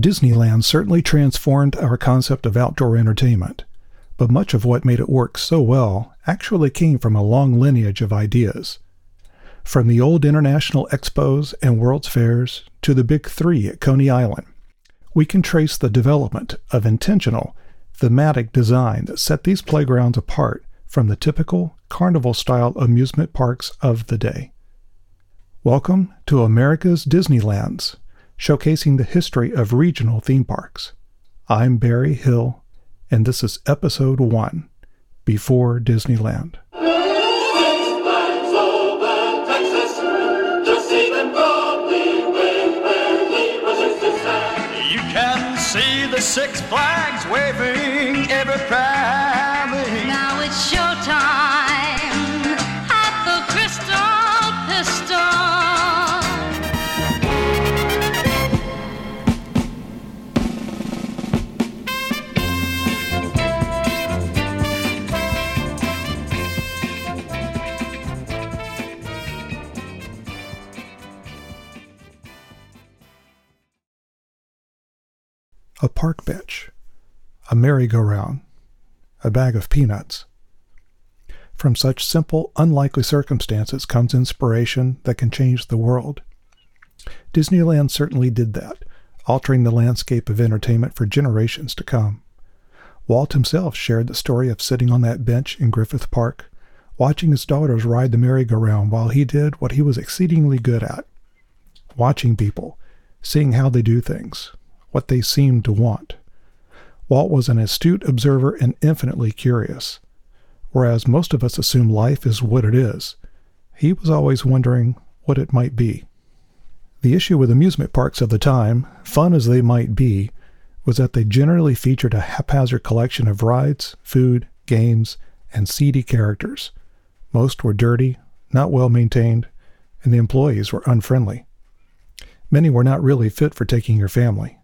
Disneyland certainly transformed our concept of outdoor entertainment, but much of what made it work so well actually came from a long lineage of ideas. From the old international expos and World's Fairs to the Big Three at Coney Island, we can trace the development of intentional, thematic design that set these playgrounds apart from the typical carnival style amusement parks of the day. Welcome to America's Disneylands, showcasing the history of regional theme parks. I'm Barry Hill, and this is episode one Before Disneyland. You can see the Six Flags waving every proudly. A park bench, a merry-go-round, a bag of peanuts. From such simple, unlikely circumstances comes inspiration that can change the world. Disneyland certainly did that, altering the landscape of entertainment for generations to come. Walt himself shared the story of sitting on that bench in Griffith Park, watching his daughters ride the merry-go-round while he did what he was exceedingly good at watching people, seeing how they do things, what they seemed to want. Walt was an astute observer and infinitely curious. Whereas most of us assume life is what it is, he was always wondering what it might be. The issue with amusement parks of the time, fun as they might be, was that they generally featured a haphazard collection of rides, food, games, and seedy characters. Most were dirty, not well maintained, and the employees were unfriendly. Many were not really fit for taking your family.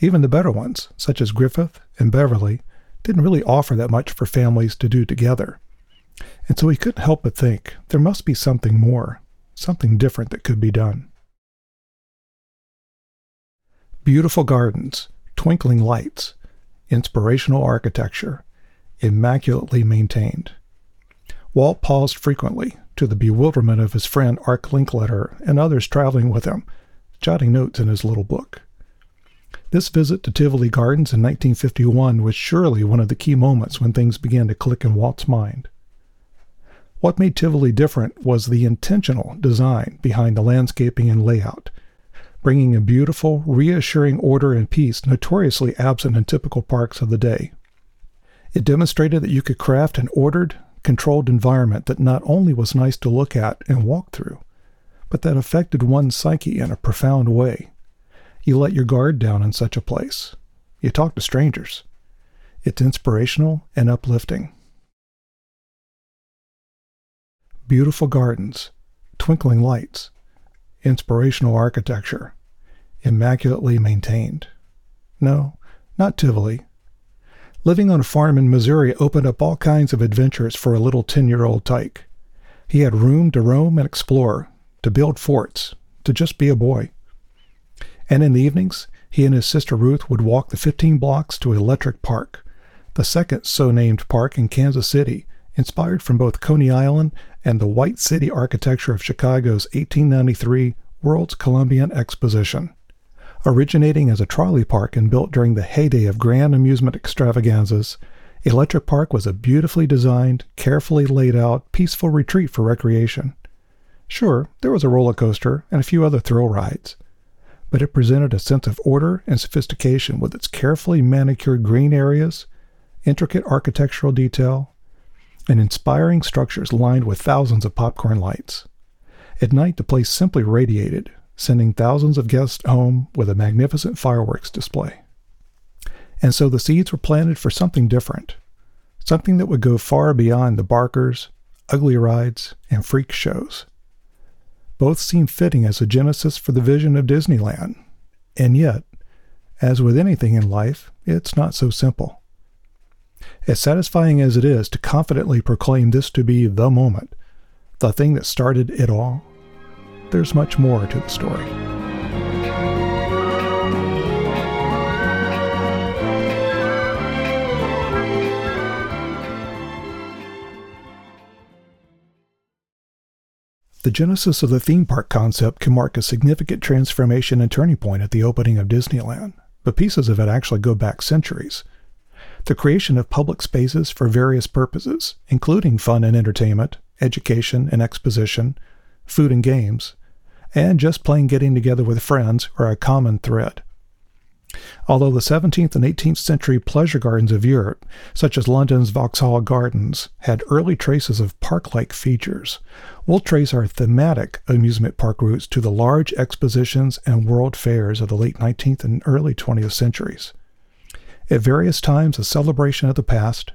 Even the better ones, such as Griffith and Beverly, didn't really offer that much for families to do together. And so he couldn't help but think there must be something more, something different that could be done. Beautiful gardens, twinkling lights, inspirational architecture, immaculately maintained. Walt paused frequently, to the bewilderment of his friend Art Linkletter and others traveling with him, jotting notes in his little book. This visit to Tivoli Gardens in 1951 was surely one of the key moments when things began to click in Walt's mind. What made Tivoli different was the intentional design behind the landscaping and layout, bringing a beautiful, reassuring order and peace notoriously absent in typical parks of the day. It demonstrated that you could craft an ordered, controlled environment that not only was nice to look at and walk through, but that affected one's psyche in a profound way. You let your guard down in such a place. You talk to strangers. It's inspirational and uplifting. Beautiful gardens, twinkling lights, inspirational architecture, immaculately maintained. No, not Tivoli. Living on a farm in Missouri opened up all kinds of adventures for a little 10 year old tyke. He had room to roam and explore, to build forts, to just be a boy. And in the evenings, he and his sister Ruth would walk the 15 blocks to Electric Park, the second so named park in Kansas City, inspired from both Coney Island and the White City architecture of Chicago's 1893 World's Columbian Exposition. Originating as a trolley park and built during the heyday of grand amusement extravaganzas, Electric Park was a beautifully designed, carefully laid out, peaceful retreat for recreation. Sure, there was a roller coaster and a few other thrill rides, but it presented a sense of order and sophistication with its carefully manicured green areas, intricate architectural detail, and inspiring structures lined with thousands of popcorn lights. At night, the place simply radiated, sending thousands of guests home with a magnificent fireworks display. And so the seeds were planted for something different, something that would go far beyond the barkers, ugly rides, and freak shows. Both seem fitting as a genesis for the vision of Disneyland. And yet, as with anything in life, it's not so simple. As satisfying as it is to confidently proclaim this to be the moment, the thing that started it all, there's much more to the story. The genesis of the theme park concept can mark a significant transformation and turning point at the opening of Disneyland, but pieces of it actually go back centuries. The creation of public spaces for various purposes, including fun and entertainment, education and exposition, food and games, and just plain getting together with friends are a common thread. Although the 17th and 18th century pleasure gardens of Europe, such as London's Vauxhall Gardens, had early traces of park like features, we'll trace our thematic amusement park roots to the large expositions and world fairs of the late 19th and early 20th centuries. At various times, a celebration of the past,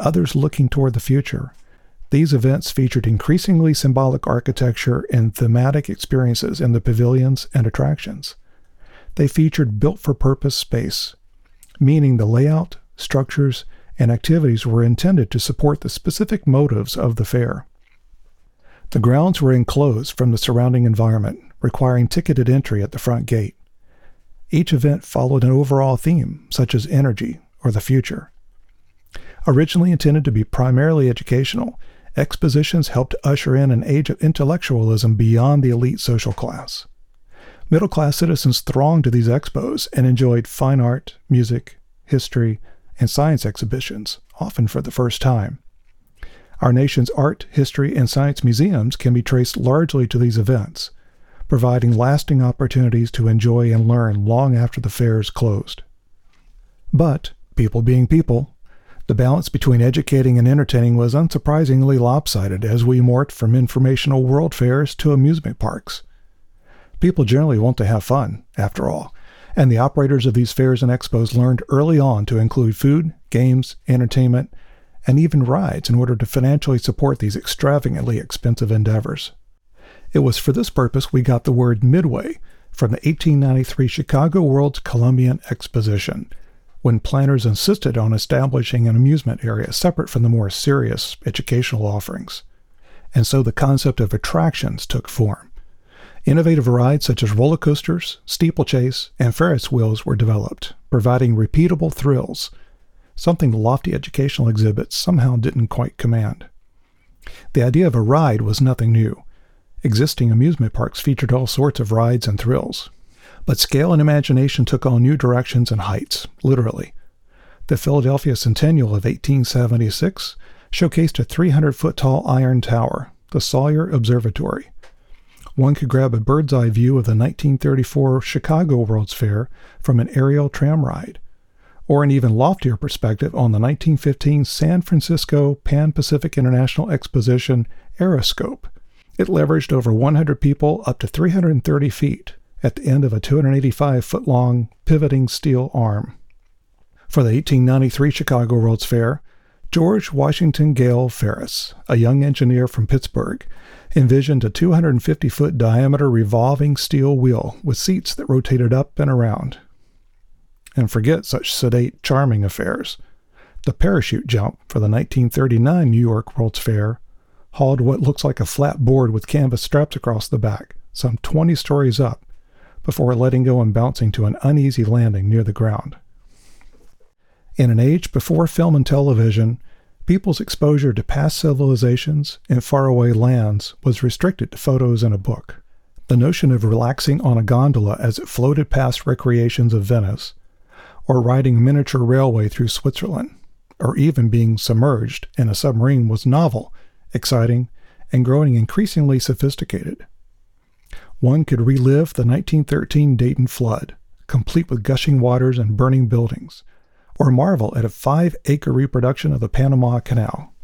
others looking toward the future, these events featured increasingly symbolic architecture and thematic experiences in the pavilions and attractions. They featured built for purpose space, meaning the layout, structures, and activities were intended to support the specific motives of the fair. The grounds were enclosed from the surrounding environment, requiring ticketed entry at the front gate. Each event followed an overall theme, such as energy or the future. Originally intended to be primarily educational, expositions helped usher in an age of intellectualism beyond the elite social class. Middle class citizens thronged to these expos and enjoyed fine art, music, history, and science exhibitions, often for the first time. Our nation's art, history, and science museums can be traced largely to these events, providing lasting opportunities to enjoy and learn long after the fairs closed. But, people being people, the balance between educating and entertaining was unsurprisingly lopsided as we morphed from informational world fairs to amusement parks. People generally want to have fun, after all, and the operators of these fairs and expos learned early on to include food, games, entertainment, and even rides in order to financially support these extravagantly expensive endeavors. It was for this purpose we got the word Midway from the 1893 Chicago World's Columbian Exposition, when planners insisted on establishing an amusement area separate from the more serious educational offerings. And so the concept of attractions took form. Innovative rides such as roller coasters, steeplechase, and Ferris wheels were developed, providing repeatable thrills, something lofty educational exhibits somehow didn't quite command. The idea of a ride was nothing new. Existing amusement parks featured all sorts of rides and thrills. But scale and imagination took on new directions and heights, literally. The Philadelphia Centennial of 1876 showcased a 300 foot tall iron tower, the Sawyer Observatory one could grab a bird's eye view of the 1934 Chicago World's Fair from an aerial tram ride, or an even loftier perspective on the 1915 San Francisco Pan Pacific International Exposition Aeroscope. It leveraged over 100 people up to 330 feet at the end of a 285 foot long pivoting steel arm. For the 1893 Chicago World's Fair, George Washington Gale Ferris, a young engineer from Pittsburgh, envisioned a 250 foot diameter revolving steel wheel with seats that rotated up and around. And forget such sedate, charming affairs. The parachute jump for the 1939 New York World's Fair hauled what looks like a flat board with canvas straps across the back, some 20 stories up, before letting go and bouncing to an uneasy landing near the ground. In an age before film and television, people's exposure to past civilizations and faraway lands was restricted to photos in a book. The notion of relaxing on a gondola as it floated past recreations of Venice, or riding a miniature railway through Switzerland, or even being submerged in a submarine was novel, exciting, and growing increasingly sophisticated. One could relive the 1913 Dayton flood, complete with gushing waters and burning buildings, or marvel at a five acre reproduction of the Panama Canal.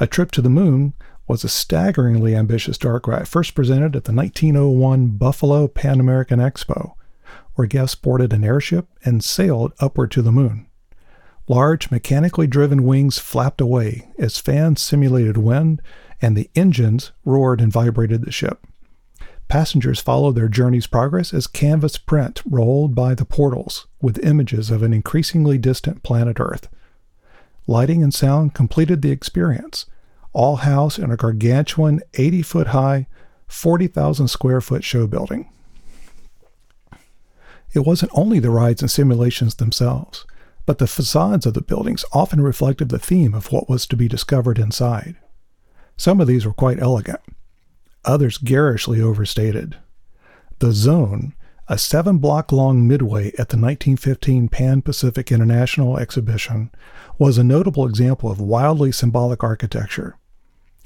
A trip to the moon was a staggeringly ambitious dark ride first presented at the 1901 Buffalo Pan American Expo, where guests boarded an airship and sailed upward to the moon. Large, mechanically driven wings flapped away as fans simulated wind, and the engines roared and vibrated the ship. Passengers followed their journey's progress as canvas print rolled by the portals with images of an increasingly distant planet Earth. Lighting and sound completed the experience, all housed in a gargantuan 80 foot high, 40,000 square foot show building. It wasn't only the rides and simulations themselves, but the facades of the buildings often reflected the theme of what was to be discovered inside. Some of these were quite elegant others garishly overstated. The Zone, a seven block long midway at the 1915 Pan Pacific International Exhibition, was a notable example of wildly symbolic architecture.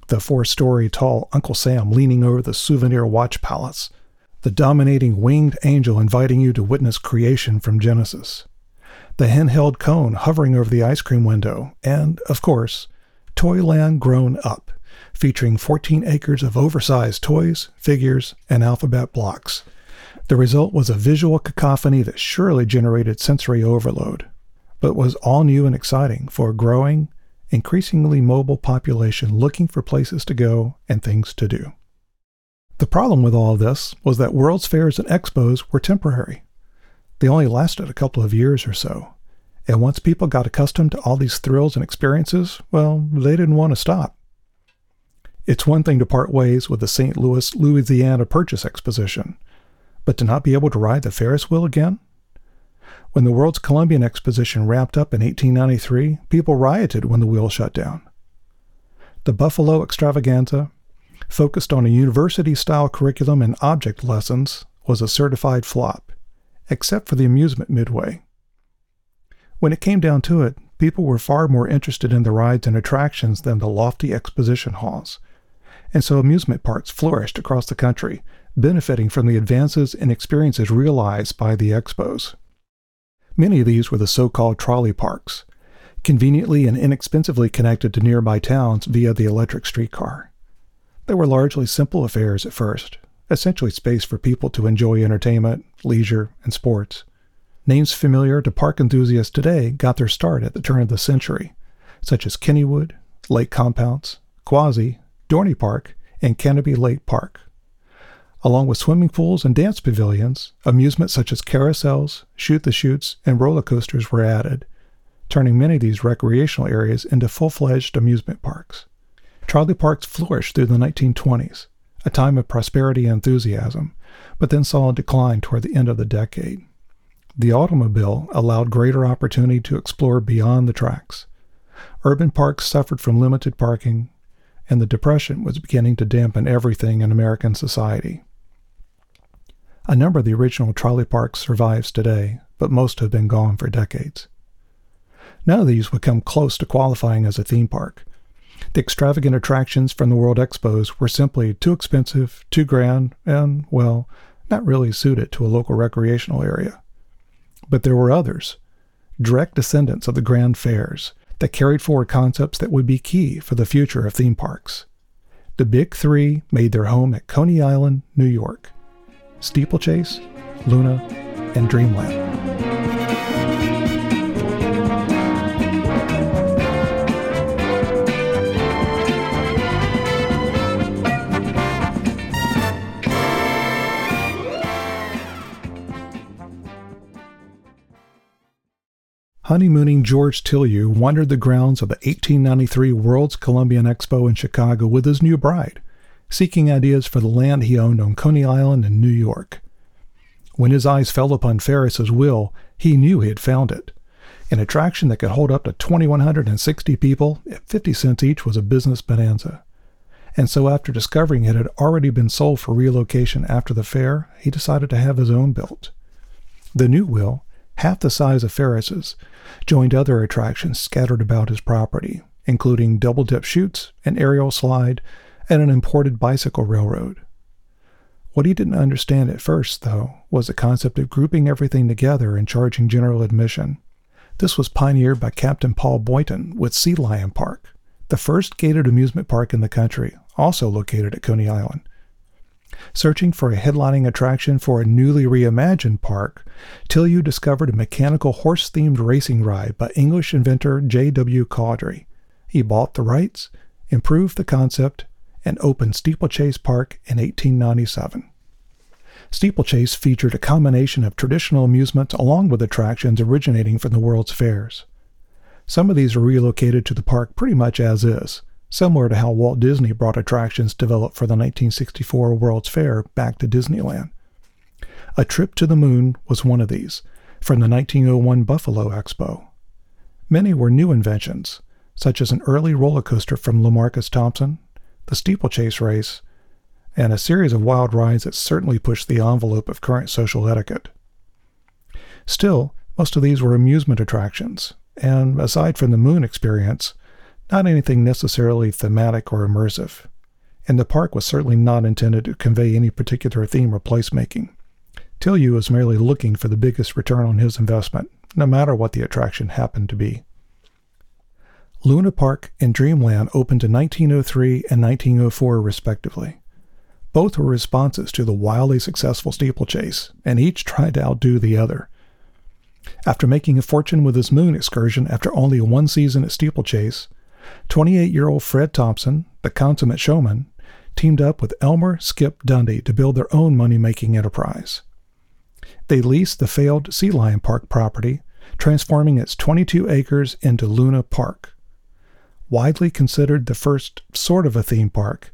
The four story tall Uncle Sam leaning over the souvenir watch palace, the dominating winged angel inviting you to witness creation from Genesis, the handheld cone hovering over the ice cream window, and, of course, Toyland Grown Up, featuring 14 acres of oversized toys, figures, and alphabet blocks. The result was a visual cacophony that surely generated sensory overload, but was all new and exciting for a growing, increasingly mobile population looking for places to go and things to do. The problem with all this was that World's Fairs and Expos were temporary. They only lasted a couple of years or so, and once people got accustomed to all these thrills and experiences, well, they didn't want to stop. It's one thing to part ways with the St. Louis, Louisiana Purchase Exposition, but to not be able to ride the Ferris wheel again? When the World's Columbian Exposition wrapped up in 1893, people rioted when the wheel shut down. The Buffalo Extravaganza, focused on a university style curriculum and object lessons, was a certified flop, except for the amusement midway. When it came down to it, people were far more interested in the rides and attractions than the lofty exposition halls, and so amusement parks flourished across the country, benefiting from the advances and experiences realized by the expos. Many of these were the so called trolley parks, conveniently and inexpensively connected to nearby towns via the electric streetcar. They were largely simple affairs at first, essentially space for people to enjoy entertainment, leisure, and sports. Names familiar to park enthusiasts today got their start at the turn of the century, such as Kennywood, Lake Compounce, Quassy, Dorney Park, and Canobie Lake Park. Along with swimming pools and dance pavilions, amusements such as carousels, shoot the chutes, and roller coasters were added, turning many of these recreational areas into full fledged amusement parks. Trolley parks flourished through the 1920s, a time of prosperity and enthusiasm, but then saw a decline toward the end of the decade. The automobile allowed greater opportunity to explore beyond the tracks. Urban parks suffered from limited parking, and the Depression was beginning to dampen everything in American society. A number of the original trolley parks survives today, but most have been gone for decades. None of these would come close to qualifying as a theme park. The extravagant attractions from the World Expos were simply too expensive, too grand, and, well, not really suited to a local recreational area. But there were others, direct descendants of the grand fairs, that carried forward concepts that would be key for the future of theme parks. The Big Three made their home at Coney Island, New York Steeplechase, Luna, and Dreamland. Honeymooning George Tilyou wandered the grounds of the 1893 World's Columbian Expo in Chicago with his new bride seeking ideas for the land he owned on Coney Island in New York. When his eyes fell upon Ferris's wheel, he knew he had found it. An attraction that could hold up to 2,160 people at 50 cents each was a business bonanza. And so, after discovering it had already been sold for relocation after the fair, he decided to have his own built. The new wheel, half the size of Ferris's, joined other attractions scattered about his property, including double dip chutes, an aerial slide, and an imported bicycle railroad. What he didn't understand at first, though, was the concept of grouping everything together and charging general admission. This was pioneered by Captain Paul Boyton with Sea Lion Park, the first gated amusement park in the country, also located at Coney Island. Searching for a headlining attraction for a newly reimagined park, Tilyou discovered a mechanical horse themed racing ride by English inventor J.W. Cawdry. He bought the rights, improved the concept, and opened Steeplechase Park in 1897. Steeplechase featured a combination of traditional amusements along with attractions originating from the World's Fairs. Some of these were relocated to the park pretty much as is, similar to how Walt Disney brought attractions developed for the 1964 World's Fair back to Disneyland. A Trip to the Moon was one of these, from the 1901 Buffalo Expo. Many were new inventions, such as an early roller coaster from Lamarcus Thompson the steeplechase race, and a series of wild rides that certainly pushed the envelope of current social etiquette. Still, most of these were amusement attractions, and aside from the moon experience, not anything necessarily thematic or immersive. And the park was certainly not intended to convey any particular theme or placemaking. Tilyou was merely looking for the biggest return on his investment, no matter what the attraction happened to be. Luna Park and Dreamland opened in 1903 and 1904, respectively. Both were responses to the wildly successful steeplechase, and each tried to outdo the other. After making a fortune with his moon excursion after only one season at steeplechase, 28 year old Fred Thompson, the consummate showman, teamed up with Elmer Skip Dundy to build their own money making enterprise. They leased the failed Sea Lion Park property, transforming its 22 acres into Luna Park widely considered the first sort of a theme park,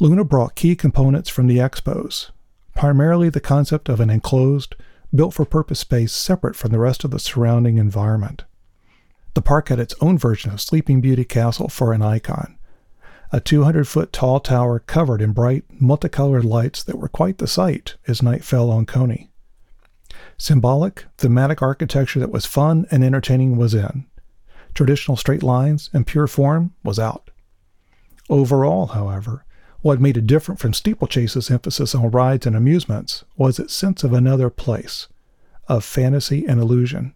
Luna brought key components from the expos, primarily the concept of an enclosed, built for purpose space separate from the rest of the surrounding environment. The park had its own version of Sleeping Beauty Castle for an icon, a 200 foot tall tower covered in bright, multicolored lights that were quite the sight as night fell on Coney. Symbolic, thematic architecture that was fun and entertaining was in, traditional straight lines and pure form was out. Overall, however, what made it different from steeplechase's emphasis on rides and amusements was its sense of another place, of fantasy and illusion.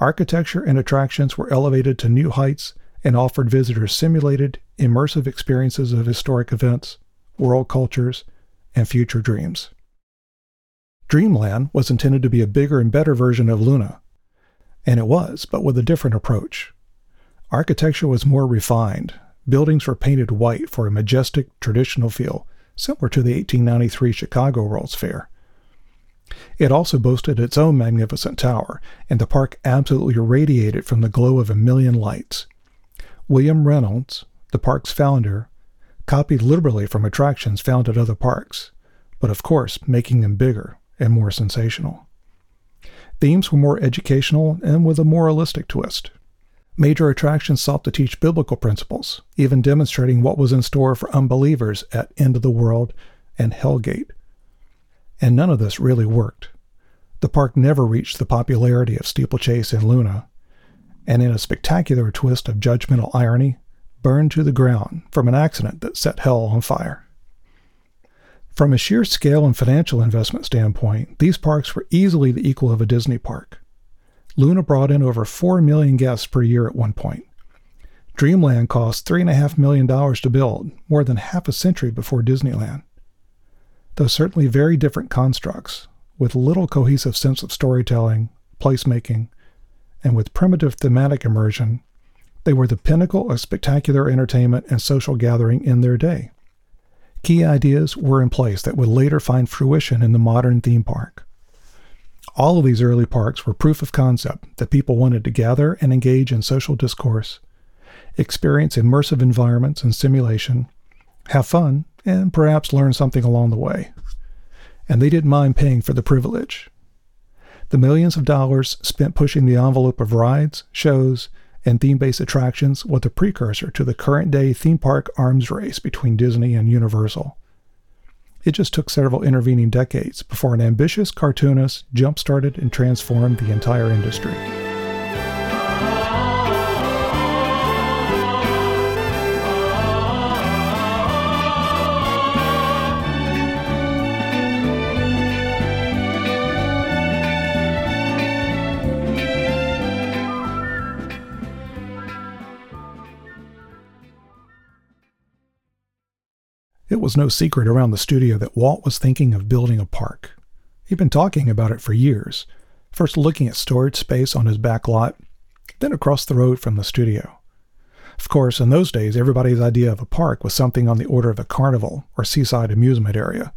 Architecture and attractions were elevated to new heights and offered visitors simulated, immersive experiences of historic events, world cultures, and future dreams. Dreamland was intended to be a bigger and better version of Luna, and it was, but with a different approach. Architecture was more refined. Buildings were painted white for a majestic, traditional feel, similar to the 1893 Chicago World's Fair. It also boasted its own magnificent tower, and the park absolutely radiated from the glow of a million lights. William Reynolds, the park's founder, copied liberally from attractions found at other parks, but of course making them bigger and more sensational. Themes were more educational and with a moralistic twist. Major attractions sought to teach biblical principles, even demonstrating what was in store for unbelievers at End of the World and Hellgate. And none of this really worked. The park never reached the popularity of Steeplechase and Luna, and in a spectacular twist of judgmental irony, burned to the ground from an accident that set hell on fire. From a sheer scale and financial investment standpoint, these parks were easily the equal of a Disney park. Luna brought in over 4 million guests per year at one point. Dreamland cost $3.5 million to build, more than half a century before Disneyland. Though certainly very different constructs, with little cohesive sense of storytelling, placemaking, and with primitive thematic immersion, they were the pinnacle of spectacular entertainment and social gathering in their day. Key ideas were in place that would later find fruition in the modern theme park. All of these early parks were proof of concept that people wanted to gather and engage in social discourse, experience immersive environments and simulation, have fun, and perhaps learn something along the way. And they didn't mind paying for the privilege. The millions of dollars spent pushing the envelope of rides, shows, and theme based attractions was a precursor to the current day theme park arms race between Disney and Universal. It just took several intervening decades before an ambitious cartoonist jump started and transformed the entire industry. It was no secret around the studio that Walt was thinking of building a park. He'd been talking about it for years, first looking at storage space on his back lot, then across the road from the studio. Of course, in those days, everybody's idea of a park was something on the order of a carnival or seaside amusement area.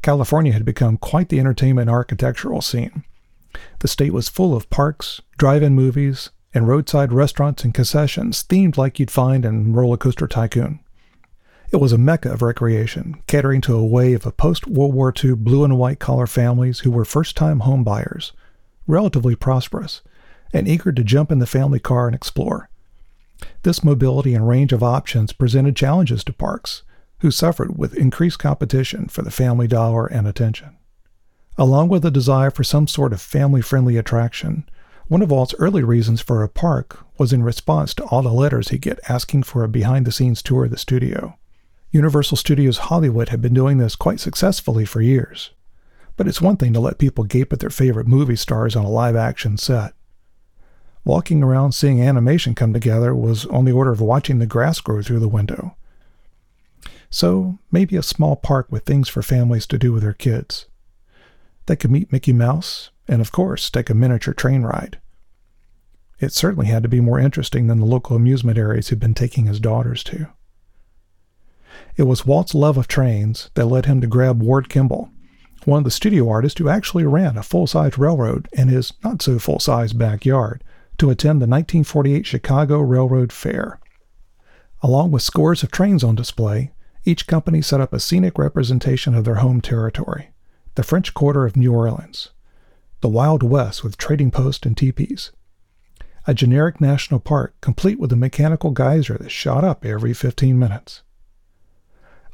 California had become quite the entertainment architectural scene. The state was full of parks, drive in movies, and roadside restaurants and concessions themed like you'd find in Roller Coaster Tycoon. It was a mecca of recreation, catering to a wave of post World War II blue and white collar families who were first time home buyers, relatively prosperous, and eager to jump in the family car and explore. This mobility and range of options presented challenges to parks, who suffered with increased competition for the family dollar and attention. Along with a desire for some sort of family friendly attraction, one of Walt's early reasons for a park was in response to all the letters he'd get asking for a behind the scenes tour of the studio. Universal Studios Hollywood had been doing this quite successfully for years. But it's one thing to let people gape at their favorite movie stars on a live action set. Walking around seeing animation come together was on the order of watching the grass grow through the window. So, maybe a small park with things for families to do with their kids. They could meet Mickey Mouse, and of course, take a miniature train ride. It certainly had to be more interesting than the local amusement areas he'd been taking his daughters to. It was Walt's love of trains that led him to grab Ward Kimball, one of the studio artists who actually ran a full size railroad in his not so full size backyard, to attend the 1948 Chicago Railroad Fair. Along with scores of trains on display, each company set up a scenic representation of their home territory, the French Quarter of New Orleans, the Wild West with trading posts and teepees, a generic national park complete with a mechanical geyser that shot up every 15 minutes.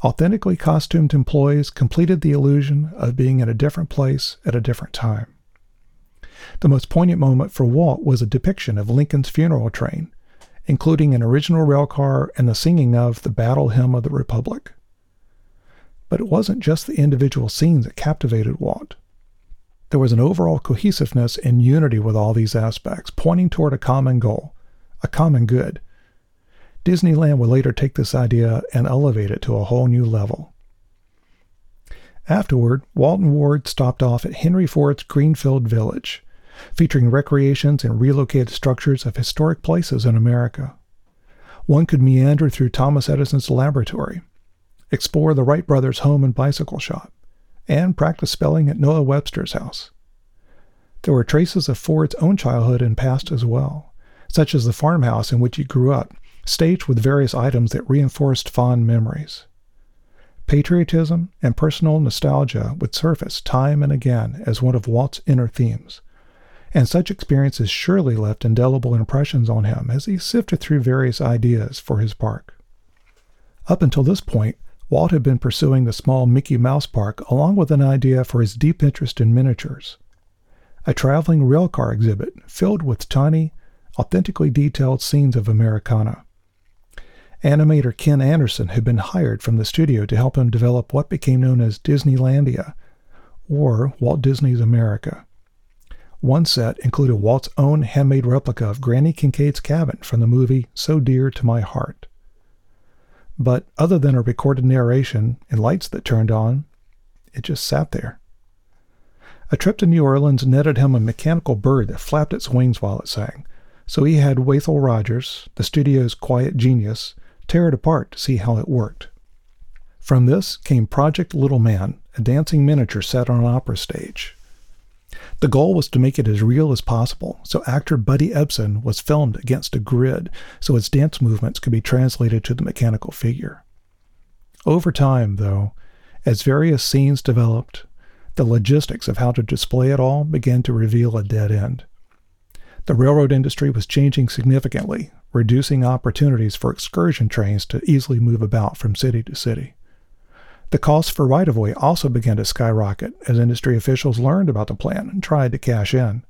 Authentically costumed employees completed the illusion of being in a different place at a different time. The most poignant moment for Walt was a depiction of Lincoln's funeral train, including an original railcar and the singing of the Battle Hymn of the Republic. But it wasn't just the individual scenes that captivated Walt. There was an overall cohesiveness and unity with all these aspects, pointing toward a common goal, a common good, Disneyland would later take this idea and elevate it to a whole new level. Afterward, Walt and Ward stopped off at Henry Ford's Greenfield Village, featuring recreations and relocated structures of historic places in America. One could meander through Thomas Edison's laboratory, explore the Wright brothers' home and bicycle shop, and practice spelling at Noah Webster's house. There were traces of Ford's own childhood and past as well, such as the farmhouse in which he grew up staged with various items that reinforced fond memories. Patriotism and personal nostalgia would surface time and again as one of Walt's inner themes, and such experiences surely left indelible impressions on him as he sifted through various ideas for his park. Up until this point, Walt had been pursuing the small Mickey Mouse Park along with an idea for his deep interest in miniatures. A traveling railcar exhibit filled with tiny, authentically detailed scenes of Americana. Animator Ken Anderson had been hired from the studio to help him develop what became known as Disneylandia, or Walt Disney's America. One set included Walt's own handmade replica of Granny Kincaid's cabin from the movie So Dear to My Heart. But other than a recorded narration and lights that turned on, it just sat there. A trip to New Orleans netted him a mechanical bird that flapped its wings while it sang, so he had Wathel Rogers, the studio's quiet genius, tear it apart to see how it worked. From this came Project Little Man, a dancing miniature set on an opera stage. The goal was to make it as real as possible, so actor Buddy Ebsen was filmed against a grid so his dance movements could be translated to the mechanical figure. Over time, though, as various scenes developed, the logistics of how to display it all began to reveal a dead end. The railroad industry was changing significantly, reducing opportunities for excursion trains to easily move about from city to city. The cost for right of way also began to skyrocket as industry officials learned about the plan and tried to cash in.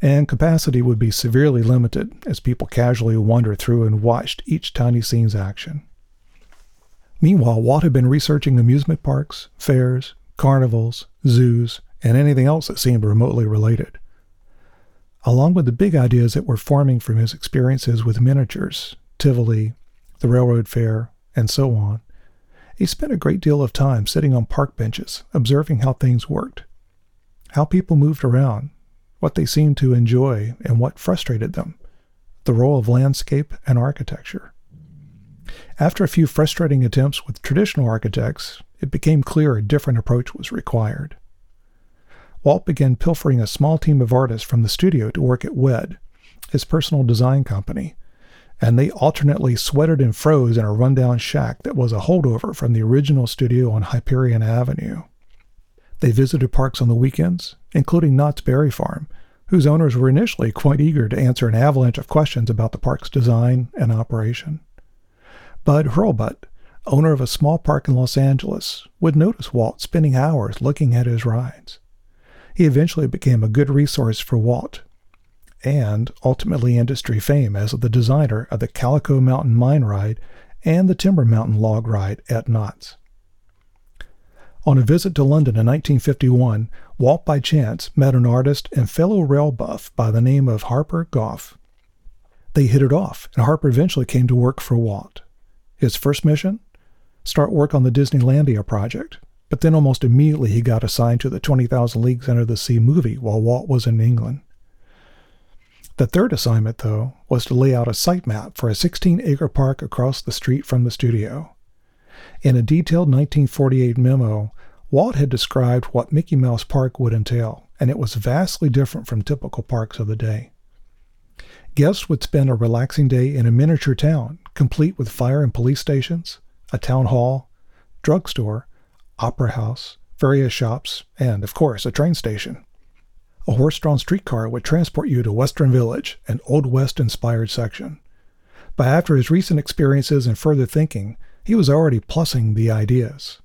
And capacity would be severely limited as people casually wandered through and watched each tiny scene's action. Meanwhile, Walt had been researching amusement parks, fairs, carnivals, zoos, and anything else that seemed remotely related along with the big ideas that were forming from his experiences with miniatures, Tivoli, the railroad fair, and so on, he spent a great deal of time sitting on park benches, observing how things worked, how people moved around, what they seemed to enjoy, and what frustrated them, the role of landscape and architecture. After a few frustrating attempts with traditional architects, it became clear a different approach was required. Walt began pilfering a small team of artists from the studio to work at WED, his personal design company, and they alternately sweated and froze in a rundown shack that was a holdover from the original studio on Hyperion Avenue. They visited parks on the weekends, including Knott's Berry Farm, whose owners were initially quite eager to answer an avalanche of questions about the park's design and operation. Bud Hurlbut, owner of a small park in Los Angeles, would notice Walt spending hours looking at his rides. He eventually became a good resource for Walt and ultimately industry fame as the designer of the Calico Mountain Mine Ride and the Timber Mountain Log Ride at Knott's. On a visit to London in 1951, Walt by chance met an artist and fellow rail buff by the name of Harper Goff. They hit it off, and Harper eventually came to work for Walt. His first mission? Start work on the Disneylandia project, but then almost immediately he got assigned to the 20,000 Leagues Under the Sea movie while Walt was in England. The third assignment, though, was to lay out a site map for a 16 acre park across the street from the studio. In a detailed 1948 memo, Walt had described what Mickey Mouse Park would entail, and it was vastly different from typical parks of the day. Guests would spend a relaxing day in a miniature town, complete with fire and police stations, a town hall, drugstore, opera house, various shops, and, of course, a train station. A horse drawn streetcar would transport you to Western Village, an Old West inspired section. But after his recent experiences and further thinking, he was already plussing the ideas.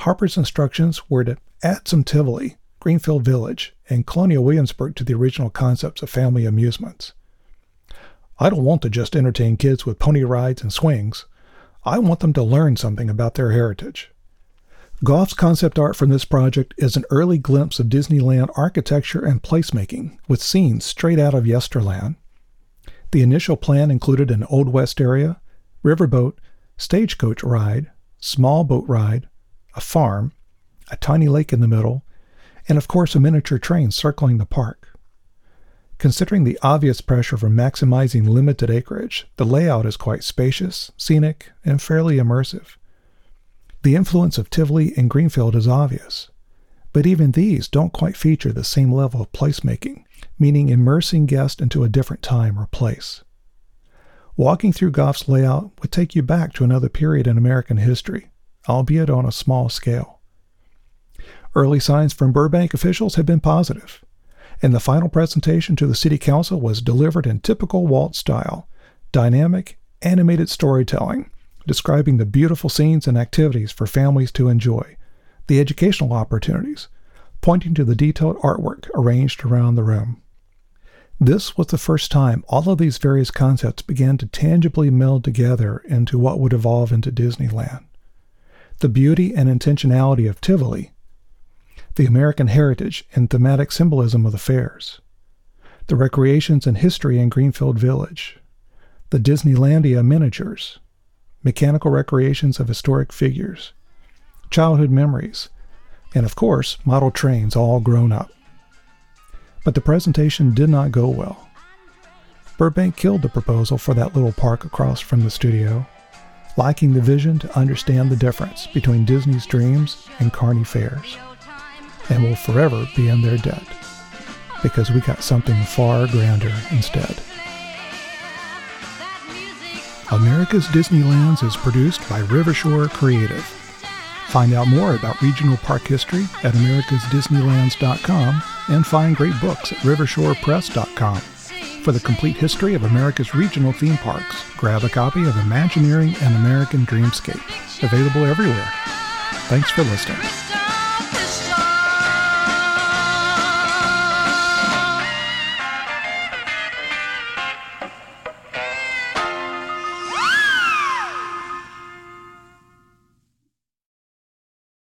Harper's instructions were to add some Tivoli, Greenfield Village, and Colonial Williamsburg to the original concepts of family amusements. I don't want to just entertain kids with pony rides and swings. I want them to learn something about their heritage. Goff's concept art from this project is an early glimpse of Disneyland architecture and placemaking, with scenes straight out of Yesterland. The initial plan included an Old West area, riverboat, stagecoach ride, small boat ride, a farm, a tiny lake in the middle, and of course a miniature train circling the park. Considering the obvious pressure for maximizing limited acreage, the layout is quite spacious, scenic, and fairly immersive. The influence of Tivoli and Greenfield is obvious, but even these don't quite feature the same level of placemaking, meaning immersing guests into a different time or place. Walking through Goff's layout would take you back to another period in American history, albeit on a small scale. Early signs from Burbank officials have been positive and the final presentation to the City Council was delivered in typical Walt style dynamic, animated storytelling, describing the beautiful scenes and activities for families to enjoy, the educational opportunities, pointing to the detailed artwork arranged around the room. This was the first time all of these various concepts began to tangibly meld together into what would evolve into Disneyland. The beauty and intentionality of Tivoli the American heritage and thematic symbolism of the fairs, the recreations and history in Greenfield Village, the Disneylandia miniatures, mechanical recreations of historic figures, childhood memories, and of course, model trains all grown up. But the presentation did not go well. Burbank killed the proposal for that little park across from the studio, lacking the vision to understand the difference between Disney's dreams and Carney fairs and will forever be in their debt because we got something far grander instead. America's Disneylands is produced by Rivershore Creative. Find out more about regional park history at americasdisneylands.com and find great books at rivershorepress.com. For the complete history of America's regional theme parks, grab a copy of Imagineering an American Dreamscape, available everywhere. Thanks for listening.